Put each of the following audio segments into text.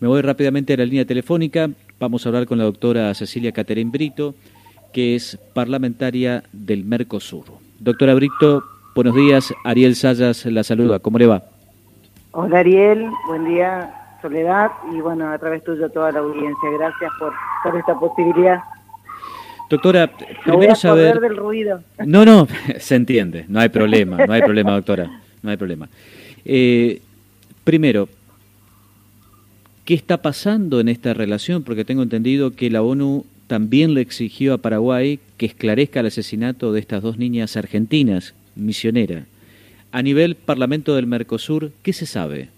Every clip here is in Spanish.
Me voy rápidamente a la línea telefónica. Vamos a hablar con la doctora Cecilia Caterín Brito, que es parlamentaria del Mercosur. Doctora Brito, buenos días. Ariel Sayas la saluda. ¿Cómo le va? Hola Ariel, buen día Soledad y bueno, a través tuyo toda la audiencia. Gracias por, por esta posibilidad. Doctora, primero saber... del ruido. No, no, se entiende, no hay problema, no hay problema, doctora, no hay problema. Eh, primero, ¿qué está pasando en esta relación? Porque tengo entendido que la ONU también le exigió a Paraguay que esclarezca el asesinato de estas dos niñas argentinas, misioneras. A nivel Parlamento del Mercosur, ¿qué se sabe?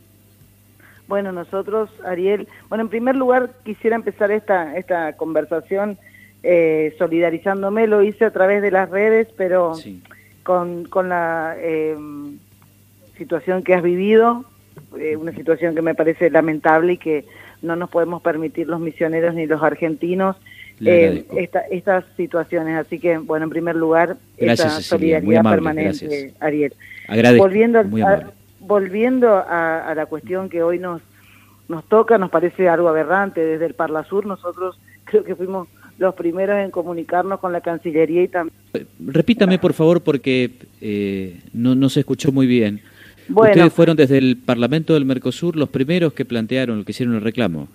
Bueno, nosotros, Ariel, bueno, en primer lugar quisiera empezar esta, esta conversación eh, solidarizándome, lo hice a través de las redes, pero con, con la eh, situación que has vivido, eh, una situación que me parece lamentable y que no nos podemos permitir los misioneros ni los argentinos eh, estas situaciones. Así que, bueno, en primer lugar, esta solidaridad permanente, Ariel. volviendo, a, volviendo a, la cuestión que hoy nos, nos toca, nos parece algo aberrante. Desde el Parla Sur nosotros creo que fuimos los primeros en comunicarnos con la Cancillería y también... Repítame, por favor, porque eh, no, no se escuchó muy bien. Ustedes fueron desde el Parlamento del Mercosur los primeros que plantearon, que hicieron el reclamo.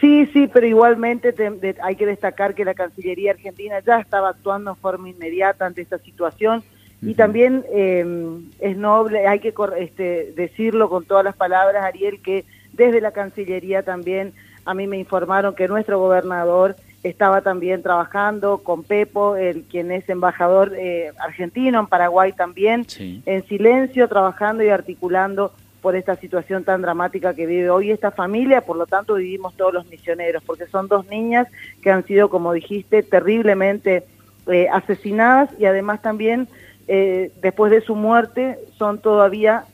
Sí, sí, pero igualmente hay que destacar que la Cancillería Argentina ya estaba actuando en forma inmediata ante esta situación. Y también eh, es noble, hay que este, decirlo con todas las palabras, Ariel, que desde la Cancillería también a mí me informaron que nuestro gobernador estaba también trabajando con Pepo, el quien es embajador eh, argentino en Paraguay también, en silencio, trabajando y articulando por esta situación tan dramática que vive hoy esta familia, por lo tanto vivimos todos los misioneros, porque son dos niñas que han sido, como dijiste, terriblemente eh, asesinadas y además también eh, después de su muerte son todavía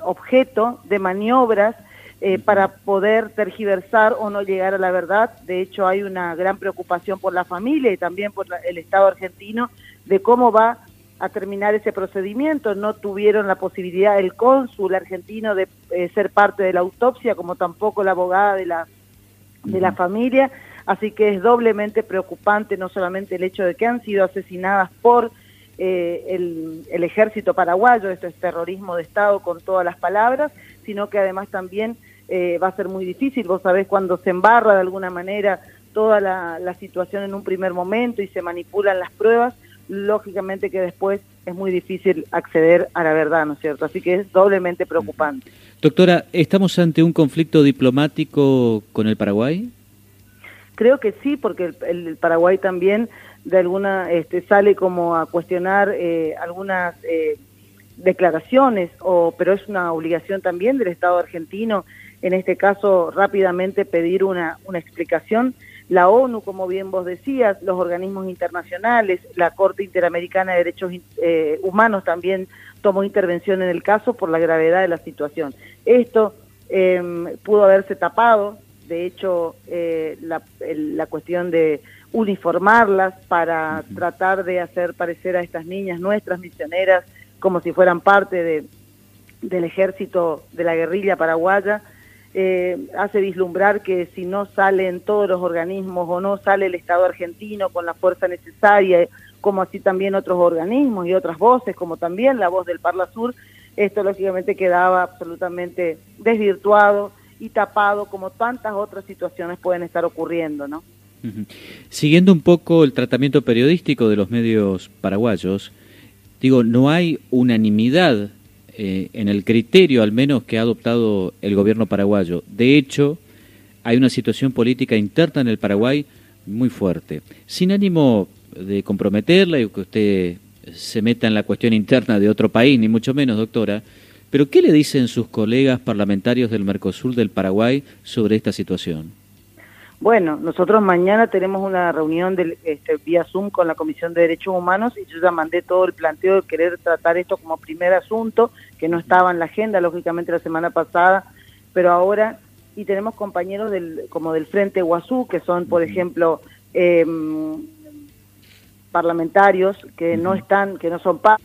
objeto de maniobras eh, para poder tergiversar o no llegar a la verdad. De hecho, hay una gran preocupación por la familia y también por el Estado argentino de cómo va a terminar ese procedimiento. No tuvieron la posibilidad el cónsul argentino de eh, ser parte de la autopsia, como tampoco la abogada de la, de la familia. Así que es doblemente preocupante no solamente el hecho de que han sido asesinadas por eh, el, el ejército paraguayo, esto es terrorismo de Estado con todas las palabras, sino que además también eh, va a ser muy difícil. Vos sabés cuando se embarra de alguna manera toda la, situación en un primer momento y se manipulan las pruebas, lógicamente que después es muy difícil acceder a la verdad, ¿no es cierto? Así que es doblemente preocupante. Doctora, ¿estamos ante un conflicto diplomático con el Paraguay? Creo que sí, porque el, Paraguay también de alguna este, sale como a cuestionar eh, algunas eh, declaraciones, o, pero es una obligación también del Estado argentino en este caso rápidamente pedir una, una explicación. La ONU, como bien vos decías, los organismos internacionales, la Corte Interamericana de Derechos eh, Humanos también tomó intervención en el caso por la gravedad de la situación. Esto em, pudo haberse tapado, de hecho, eh, la, la, cuestión de uniformarlas para tratar de hacer parecer a estas niñas, nuestras misioneras, como si fueran parte de, del ejército de la guerrilla paraguaya, eh, hace vislumbrar que si no salen todos los organismos o no sale el Estado argentino con la fuerza necesaria, como así también otros organismos y otras voces, como también la voz del Parla Sur, esto lógicamente quedaba absolutamente desvirtuado y tapado como tantas otras situaciones pueden estar ocurriendo, ¿no? Siguiendo un poco el tratamiento periodístico de los medios paraguayos, digo, no hay unanimidad eh, en el criterio al menos que ha adoptado el gobierno paraguayo. De hecho, hay una situación política interna en el Paraguay muy fuerte. Sin ánimo de comprometerla y que usted se meta en la cuestión interna de otro país, ni mucho menos, doctora, pero ¿qué le dicen sus colegas parlamentarios del Mercosur del Paraguay sobre esta situación? Bueno, nosotros mañana tenemos una reunión del, este, vía Zoom con la Comisión de Derechos Humanos y yo ya mandé todo el planteo de querer tratar esto como primer asunto, que no estaba en la agenda, lógicamente, la semana pasada, pero ahora, y tenemos compañeros del, como del Frente Guazú, que son, por ejemplo, em, parlamentarios que no están, que no son paz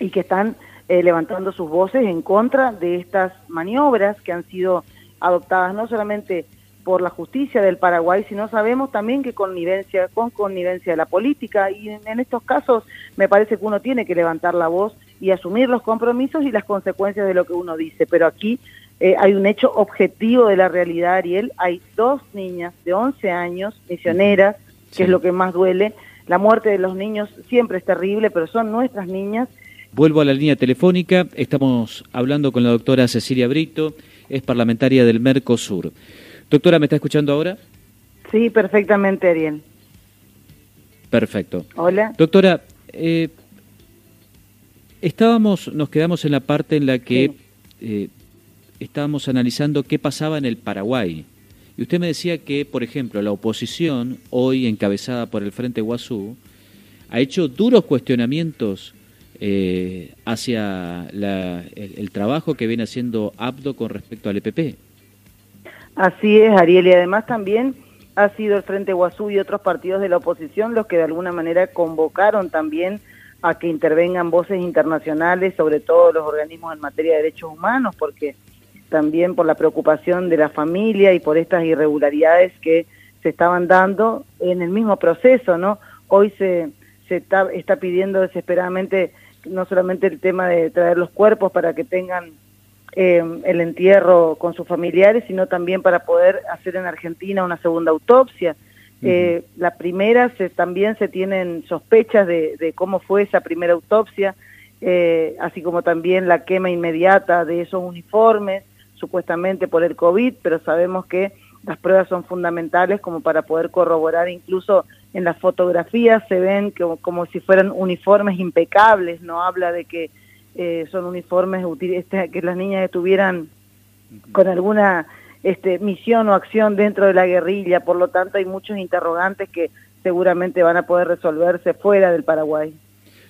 y que están eh, levantando sus voces en contra de estas maniobras que han sido adoptadas no solamente por la justicia del Paraguay, sino sabemos también que connivencia, con connivencia de la política, y en, estos casos me parece que uno tiene que levantar la voz y asumir los compromisos y las consecuencias de lo que uno dice, pero aquí eh, hay un hecho objetivo de la realidad, Ariel, hay dos niñas de 11 años, misioneras, que es lo que más duele, la muerte de los niños siempre es terrible, pero son nuestras niñas. Vuelvo a la línea telefónica, estamos hablando con la doctora Cecilia Brito, es parlamentaria del Mercosur. Doctora, ¿me está escuchando ahora? Sí, perfectamente, Ariel. Perfecto. Hola. Doctora, eh, estábamos, nos quedamos en la parte en la que eh, estábamos analizando qué pasaba en el Paraguay. Y usted me decía que, por ejemplo, la oposición, hoy encabezada por el Frente Guazú, ha hecho duros cuestionamientos eh, hacia el, trabajo que viene haciendo ABDO con respecto al EPP. Así es, Ariel, y además también ha sido el Frente Guazú y otros partidos de la oposición los que de alguna manera convocaron también a que intervengan voces internacionales, sobre todo los organismos en materia de derechos humanos, porque también por la preocupación de la familia y por estas irregularidades que se estaban dando en el mismo proceso, ¿no? Hoy se, está pidiendo desesperadamente no solamente el tema de traer los cuerpos para que tengan eh, el entierro con sus familiares, sino también para poder hacer en Argentina una segunda autopsia. Eh, la primera, se, también se tienen sospechas de, de cómo fue esa primera autopsia, eh, así como también la quema inmediata de esos uniformes supuestamente por el COVID, pero sabemos que las pruebas son fundamentales como para poder corroborar, incluso en las fotografías se ven como, si fueran uniformes impecables, no habla de que eh, son uniformes este, que las niñas estuvieran con alguna este, misión o acción dentro de la guerrilla, por lo tanto hay muchos interrogantes que seguramente van a poder resolverse fuera del Paraguay.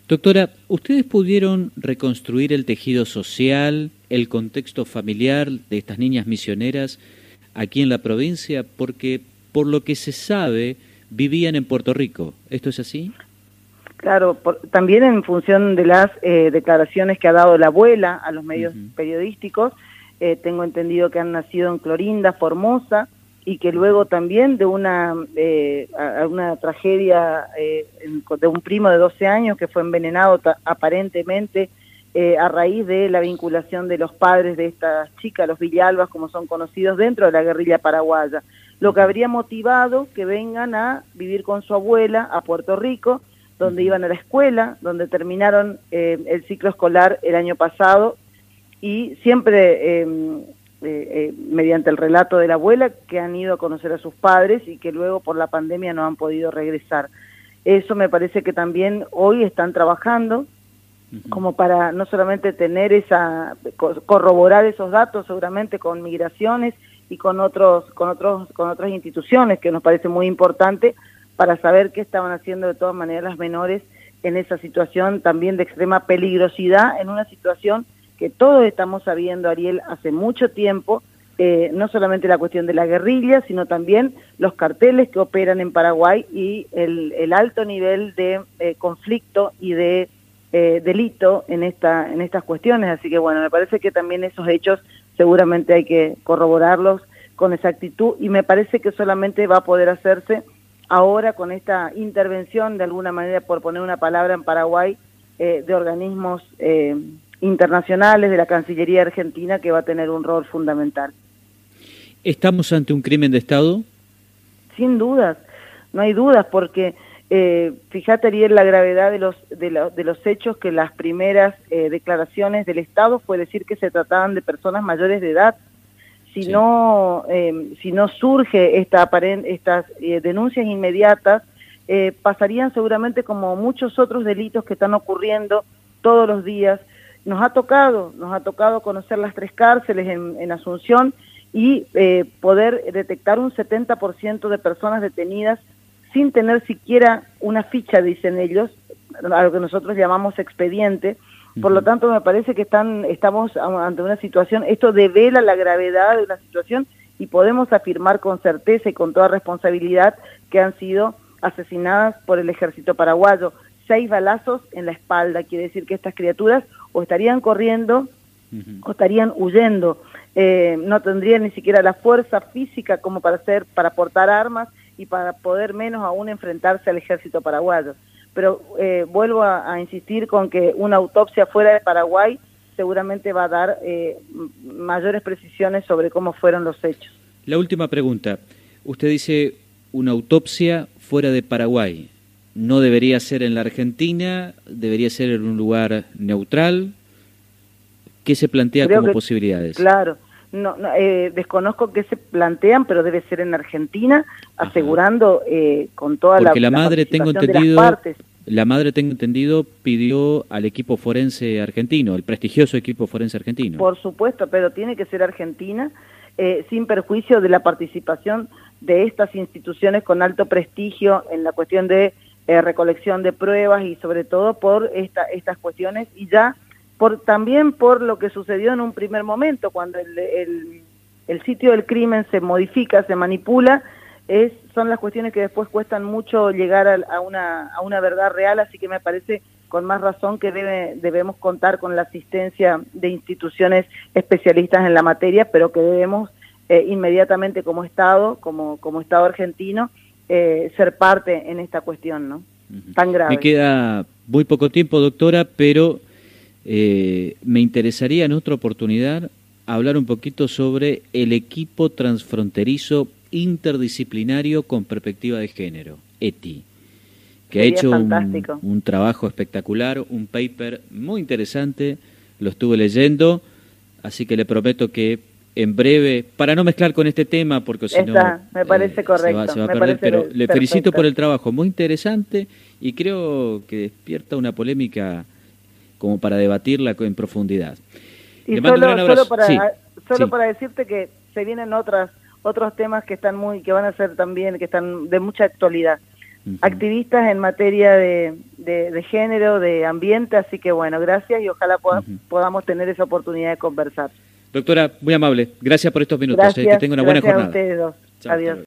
Doctora, ¿ustedes pudieron reconstruir el tejido social, el contexto familiar de estas niñas misioneras aquí en la provincia? Porque por lo que se sabe, vivían en Puerto Rico. ¿Esto es así? Claro, también en función de las eh, declaraciones que ha dado la abuela a los medios periodísticos, eh, tengo entendido que han nacido en Clorinda, Formosa, y que luego también de una, eh, una tragedia eh, de un primo de 12 años que fue envenenado aparentemente eh, a raíz de la vinculación de los padres de estas chicas, los Villalbas, como son conocidos dentro de la guerrilla paraguaya, lo que habría motivado que vengan a vivir con su abuela a Puerto Rico, donde iban a la escuela, donde terminaron el ciclo escolar el año pasado y siempre eh, eh, mediante el relato de la abuela, que han ido a conocer a sus padres y que luego por la pandemia no han podido regresar. Eso me parece que también hoy están trabajando como para no solamente tener esa corroborar esos datos seguramente con migraciones y con otros con otros con otras instituciones que nos parece muy importante para saber qué estaban haciendo de todas maneras las menores en esa situación también de extrema peligrosidad en una situación que todos estamos sabiendo, Ariel, hace mucho tiempo, eh, no solamente la cuestión de la guerrilla, sino también los carteles que operan en Paraguay y el, alto nivel de eh, conflicto y de eh, delito en, esta, en estas cuestiones. Así que bueno, me parece que también esos hechos seguramente hay que corroborarlos con exactitud y me parece que solamente va a poder hacerse ahora con esta intervención, de alguna manera, por poner una palabra en Paraguay, de organismos internacionales de la Cancillería Argentina que va a tener un rol fundamental. ¿Estamos ante un crimen de Estado? Sin dudas, no hay dudas, porque eh, fíjate, Ariel, la gravedad de los, de, de los hechos que las primeras eh, declaraciones del Estado fue decir que se trataban de personas mayores de edad. Si, no, eh, si no surge esta estas eh, denuncias inmediatas, pasarían seguramente como muchos otros delitos que están ocurriendo todos los días nos ha tocado, nos ha tocado conocer las tres cárceles en, Asunción y eh, poder detectar un 70% de personas detenidas sin tener siquiera una ficha, dicen ellos, a lo que nosotros llamamos expediente. Por lo tanto, me parece que están, estamos ante una situación, esto devela la gravedad de una situación y podemos afirmar con certeza y con toda responsabilidad que han sido asesinadas por el ejército paraguayo. Seis balazos en la espalda, quiere decir que estas criaturas o estarían corriendo o estarían huyendo. Eh, no tendrían ni siquiera la fuerza física como para hacer, para portar armas y para poder menos aún enfrentarse al ejército paraguayo. Pero eh, vuelvo a, insistir con que una autopsia fuera de Paraguay seguramente va a dar eh, mayores precisiones sobre cómo fueron los hechos. La última pregunta. Usted dice una autopsia fuera de Paraguay. ¿No debería ser en la Argentina? ¿Debería ser en un lugar neutral? ¿Qué se plantea como posibilidades? Claro, no, eh, desconozco qué se plantean, pero debe ser en Argentina, asegurando eh, con toda Porque la, madre, tengo entendido, la madre, tengo entendido, pidió al equipo forense argentino, el prestigioso equipo forense argentino. Por supuesto, pero tiene que ser Argentina, eh, sin perjuicio de la participación de estas instituciones con alto prestigio en la cuestión de recolección de pruebas y sobre todo por esta, estas cuestiones y ya también por lo que sucedió en un primer momento, cuando el, el, sitio del crimen se modifica, se manipula, es, son las cuestiones que después cuestan mucho llegar a, una, a una verdad real, así que me parece con más razón que debe, debemos contar con la asistencia de instituciones especialistas en la materia, pero que debemos eh, inmediatamente como Estado, como, como Estado argentino, eh, ser parte en esta cuestión, ¿no? Tan grave. Me queda muy poco tiempo, doctora, pero eh, me interesaría en otra oportunidad hablar un poquito sobre el equipo transfronterizo interdisciplinario con perspectiva de género, ETI, que ha hecho un, trabajo espectacular, un paper muy interesante, lo estuve leyendo, así que le prometo que en breve, para no mezclar con este tema, porque si no... me parece correcto. Se va, a perder, pero le felicito por el trabajo, muy interesante y creo que despierta una polémica como para debatirla en profundidad. Y solo, para, solo para decirte que se vienen otras otros temas que están muy que van a ser también que están de mucha actualidad. Activistas en materia de, de, género, de ambiente, así que bueno, gracias y ojalá podamos tener esa oportunidad de conversar. Doctora, muy amable. Gracias por estos minutos. Eh, que tenga una buena jornada. A ustedes dos. Adiós.